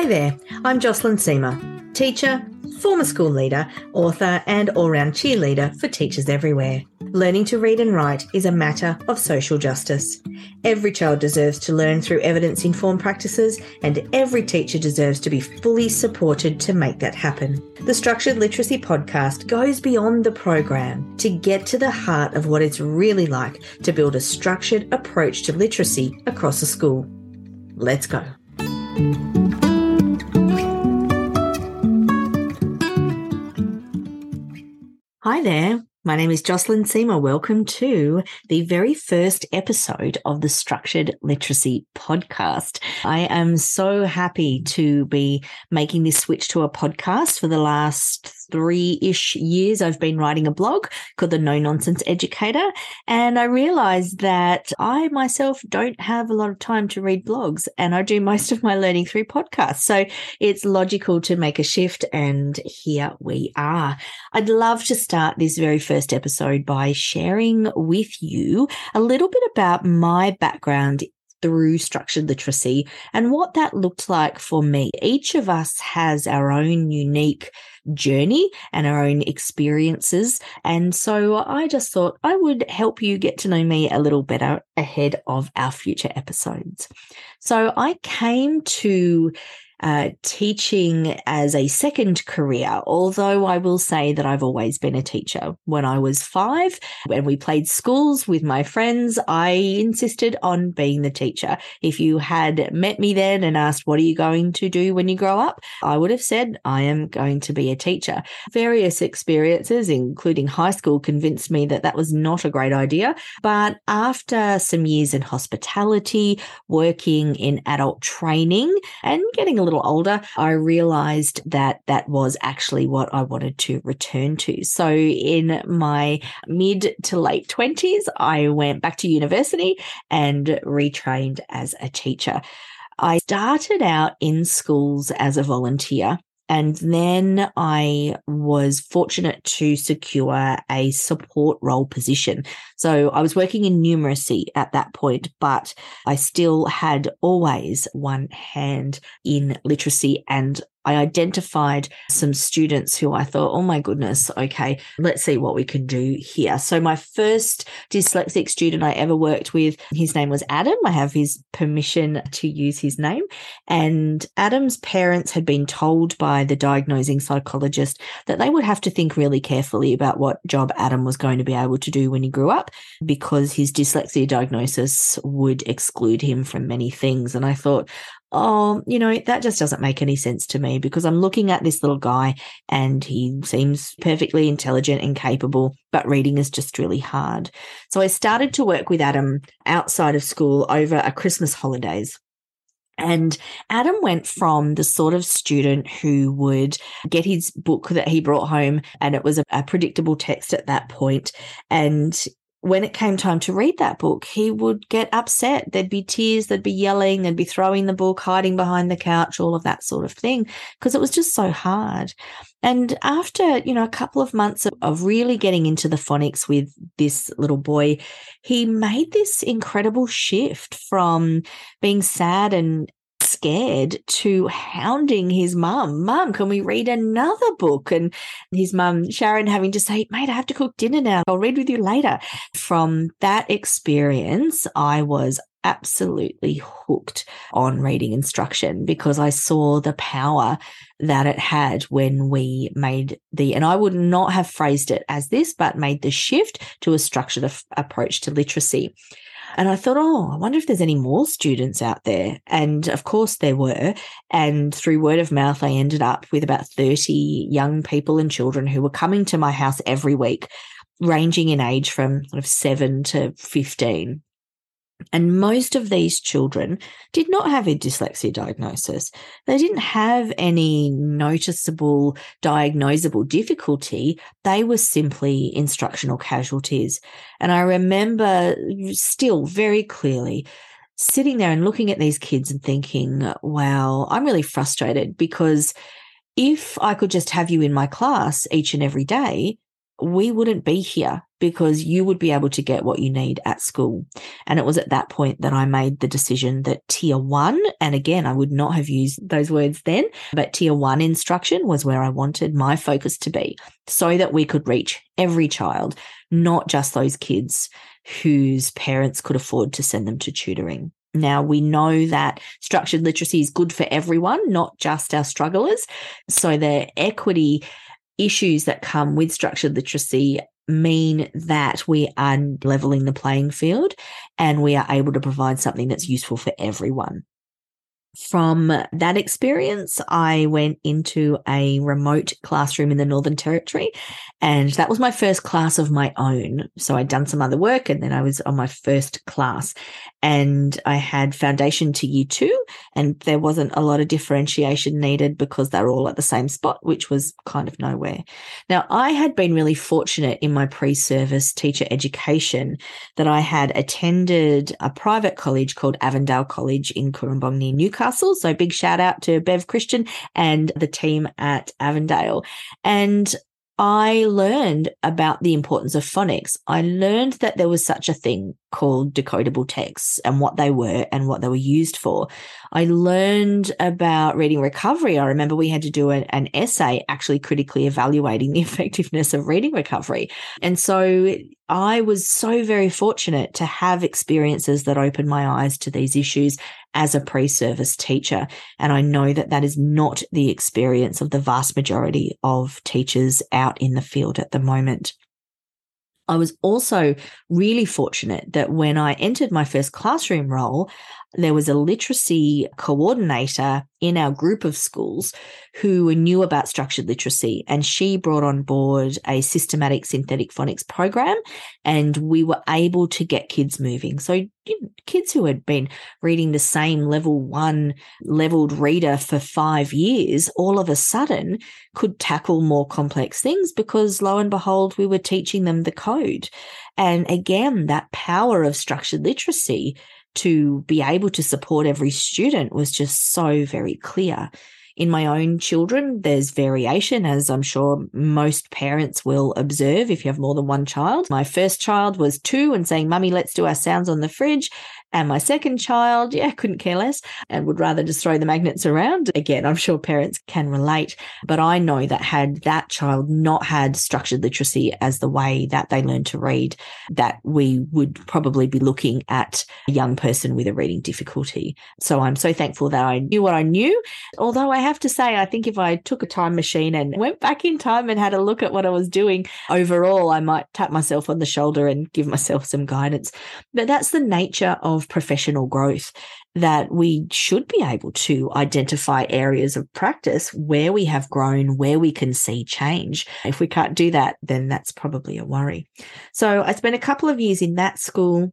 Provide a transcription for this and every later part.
Hi there, I'm Jocelyn Seamer, teacher, former school leader, author, and all round cheerleader for teachers everywhere. Learning to read and write is a matter of social justice. Every child deserves to learn through evidence informed practices, and every teacher deserves to be fully supported to make that happen. The Structured Literacy Podcast goes beyond the program to get to the heart of what it's really like to build a structured approach to literacy across a school. Let's go. Hi there. My name is Jocelyn Seamer. Welcome to the very first episode of the Structured Literacy Podcast. I am so happy to be making this switch to a podcast for the last three ish years, I've been writing a blog called The No Nonsense Educator. And I realized that I myself don't have a lot of time to read blogs and I do most of my learning through podcasts. So it's logical to make a shift. And here we are. I'd love to start this very first episode by sharing with you a little bit about my background through structured literacy and what that looked like for me. Each of us has our own unique journey and our own experiences. And so I just thought I would help you get to know me a little better ahead of our future episodes. So I came to uh, teaching as a second career, although I will say that I've always been a teacher. When I was five, when we played schools with my friends, I insisted on being the teacher. If you had met me then and asked, What are you going to do when you grow up? I would have said, I am going to be a teacher. Various experiences, including high school, convinced me that that was not a great idea. But after some years in hospitality, working in adult training, and getting a little older, I realized that that was actually what I wanted to return to. So in my mid to late 20s, I went back to university and retrained as a teacher. I started out in schools as a volunteer and then I was fortunate to secure a support role position. So I was working in numeracy at that point, but I still had always one hand in literacy and I identified some students who I thought, oh my goodness, okay, let's see what we can do here. So, my first dyslexic student I ever worked with, his name was Adam. I have his permission to use his name. And Adam's parents had been told by the diagnosing psychologist that they would have to think really carefully about what job Adam was going to be able to do when he grew up because his dyslexia diagnosis would exclude him from many things. And I thought, oh, you know, that just doesn't make any sense to me because I'm looking at this little guy and he seems perfectly intelligent and capable, but reading is just really hard. So I started to work with Adam outside of school over a Christmas holidays. And Adam went from the sort of student who would get his book that he brought home, and it was a, a predictable text at that point, and when it came time to read that book, he would get upset. There'd be tears, there'd be yelling, there'd be throwing the book, hiding behind the couch, all of that sort of thing, because it was just so hard. And after, you know, a couple of months of, of really getting into the phonics with this little boy, he made this incredible shift from being sad and scared to hounding his mum. Mum, can we read another book? And his mum, Sharon, having to say, mate, I have to cook dinner now. I'll read with you later. From that experience, I was absolutely hooked on reading instruction because I saw the power that it had when we made the, and I would not have phrased it as this, but made the shift to a structured approach to literacy. And I thought, oh, I wonder if there's any more students out there. And of course there were. And through word of mouth, I ended up with about 30 young people and children who were coming to my house every week, ranging in age from sort of seven to 15. And most of these children did not have a dyslexia diagnosis. They didn't have any noticeable diagnosable difficulty. They were simply instructional casualties. And I remember uh, still very clearly sitting there and looking at these kids and thinking, wow, I'm really frustrated because if I could just have you in my class each and every day, we wouldn't be here because you would be able to get what you need at school. And it was at that point that I made the decision that tier one, and again, I would not have used those words then, but tier one instruction was where I wanted my focus to be so that we could reach every child, not just those kids whose parents could afford to send them to tutoring. Now we know that structured literacy is good for everyone, not just our strugglers. So the equity issues that come with structured literacy mean that we are leveling the playing field and we are able to provide something that's useful for everyone. From that experience, I went into a remote classroom in the Northern Territory, and that was my first class of my own. So I'd done some other work, and then I was on my first class and I had foundation to year two, and there wasn't a lot of differentiation needed because they're all at the same spot, which was kind of nowhere. Now, I had been really fortunate in my pre service teacher education that I had attended a private college called Avondale College in Cooranbong near Newcastle. So, big shout out to Bev Christian and the team at Avondale. And I learned about the importance of phonics. I learned that there was such a thing called decodable texts and what they were and what they were used for. I learned about reading recovery. I remember we had to do an, an essay actually critically evaluating the effectiveness of reading recovery. And so I was so very fortunate to have experiences that opened my eyes to these issues as a pre service teacher. And I know that that is not the experience of the vast majority of teachers out in the field at the moment. I was also really fortunate that when I entered my first classroom role, there was a literacy coordinator in our group of schools who knew about structured literacy and she brought on board a systematic synthetic phonics program and we were able to get kids moving. So kids who had been reading the same level 1 leveled reader for 5 years all of a sudden could tackle more complex things because lo and behold we were teaching them the code. And again that power of structured literacy to be able to support every student was just so very clear. In my own children, there's variation, as I'm sure most parents will observe if you have more than one child. My first child was two and saying, Mummy, let's do our sounds on the fridge. And my second child, yeah, couldn't care less and would rather just throw the magnets around. Again, I'm sure parents can relate, but I know that had that child not had structured literacy as the way that they learn to read, that we would probably be looking at a young person with a reading difficulty. So I'm so thankful that I knew what I knew. Although I have to say, I think if I took a time machine and went back in time and had a look at what I was doing overall, I might tap myself on the shoulder and give myself some guidance. But that's the nature of of professional growth that we should be able to identify areas of practice where we have grown, where we can see change. If we can't do that, then that's probably a worry. So I spent a couple of years in that school.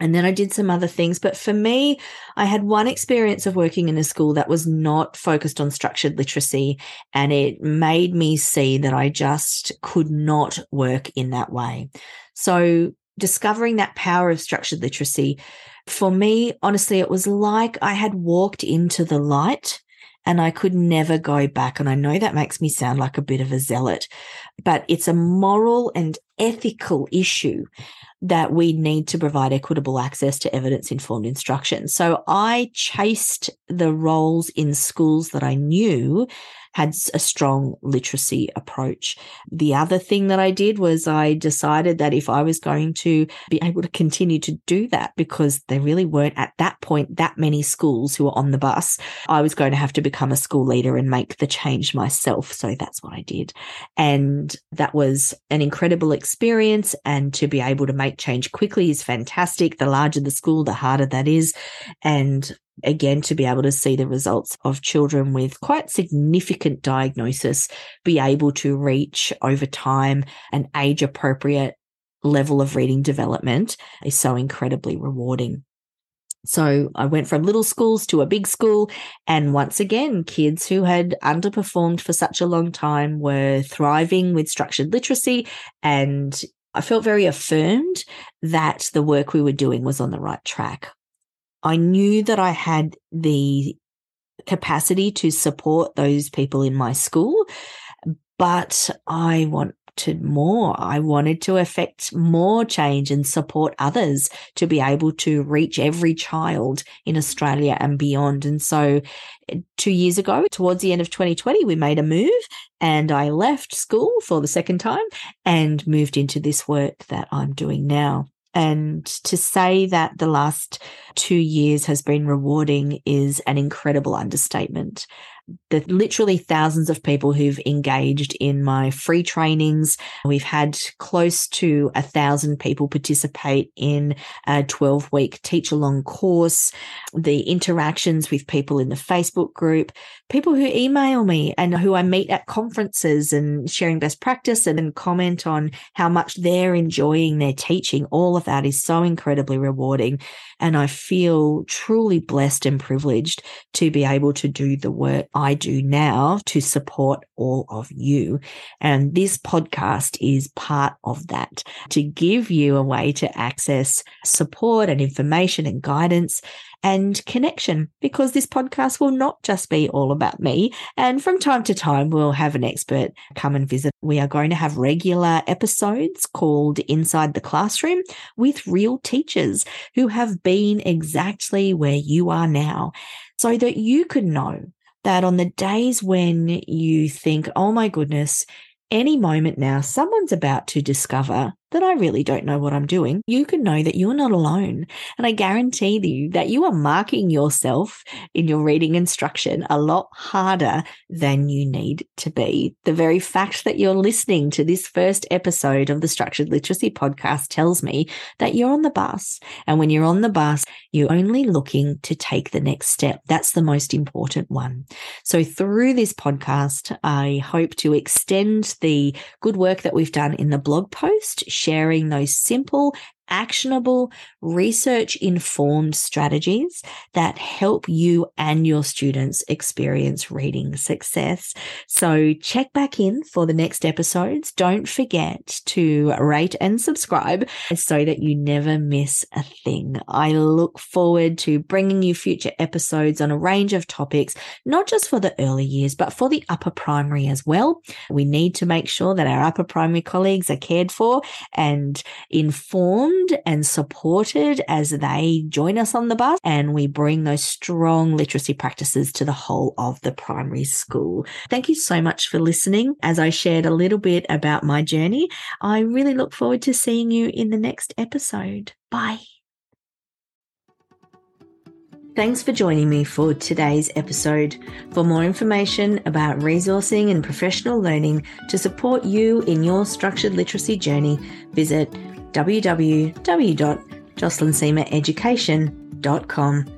And then I did some other things. But for me, I had one experience of working in a school that was not focused on structured literacy. And it made me see that I just could not work in that way. So discovering that power of structured literacy, for me, honestly, it was like I had walked into the light and I could never go back. And I know that makes me sound like a bit of a zealot, but it's a moral and ethical issue that we need to provide equitable access to evidence informed instruction. So I chased the roles in schools that I knew had a strong literacy approach. The other thing that I did was I decided that if I was going to be able to continue to do that, because there really weren't at that point that many schools who were on the bus, I was going to have to become a school leader and make the change myself. So that's what I did. And that was an incredible experience. Experience and to be able to make change quickly is fantastic. The larger the school, the harder that is. And again to be able to see the results of children with quite significant diagnosis be able to reach over time an age appropriate level of reading development is so incredibly rewarding. So I went from little schools to a big school. And once again, kids who had underperformed for such a long time were thriving with structured literacy. And I felt very affirmed that the work we were doing was on the right track. I knew that I had the capacity to support those people in my school, but I want wanted more. I wanted to affect more change and support others to be able to reach every child in Australia and beyond. And so eh, two years ago, towards the end of 2020, we made a move and I left school for the second time and moved into this work that I'm doing now. And to say that the last two years has been rewarding is an incredible understatement the literally thousands of people who've engaged in my free trainings. We've had close to a thousand people participate in a 12 week teach along course, the interactions with people in the Facebook group, people who email me and who I meet at conferences and sharing best practice and then comment on how much they're enjoying their teaching. All of that is so incredibly rewarding. And I feel truly blessed and privileged to be able to do the work I do now to support all of you. And this podcast is part of that to give you a way to access support and information and guidance and connection because this podcast will not just be all about me. And from time to time, we'll have an expert come and visit. We are going to have regular episodes called Inside the Classroom with real teachers who have been exactly where you are now so that you could know that on the days when you think, oh my goodness, any moment now, someone's about to discover that I really don't know what I'm doing, you can know that you're not alone. And I guarantee you that you are marking yourself in your reading instruction a lot harder than you need to be. The very fact that you're listening to this first episode of the Structured Literacy podcast tells me that you're on the bus. And when you're on the bus, you're only looking to take the next step. That's the most important one. So through this podcast, I hope to extend the good work that we've done in the blog post sharing those simple actionable, research informed strategies that help you and your students experience reading success. So check back in for the next episodes. Don't forget to rate and subscribe so that you never miss a thing. I look forward to bringing you future episodes on a range of topics, not just for the early years, but for the upper primary as well. We need to make sure that our upper primary colleagues are cared for and informed and supported as they join us on the bus and we bring those strong literacy practices to the whole of the primary school. Thank you so much for listening. As I shared a little bit about my journey, I really look forward to seeing you in the next episode. Bye. Thanks for joining me for today's episode. For more information about resourcing and professional learning to support you in your structured literacy journey, visit www.jocelynseamereducation.com.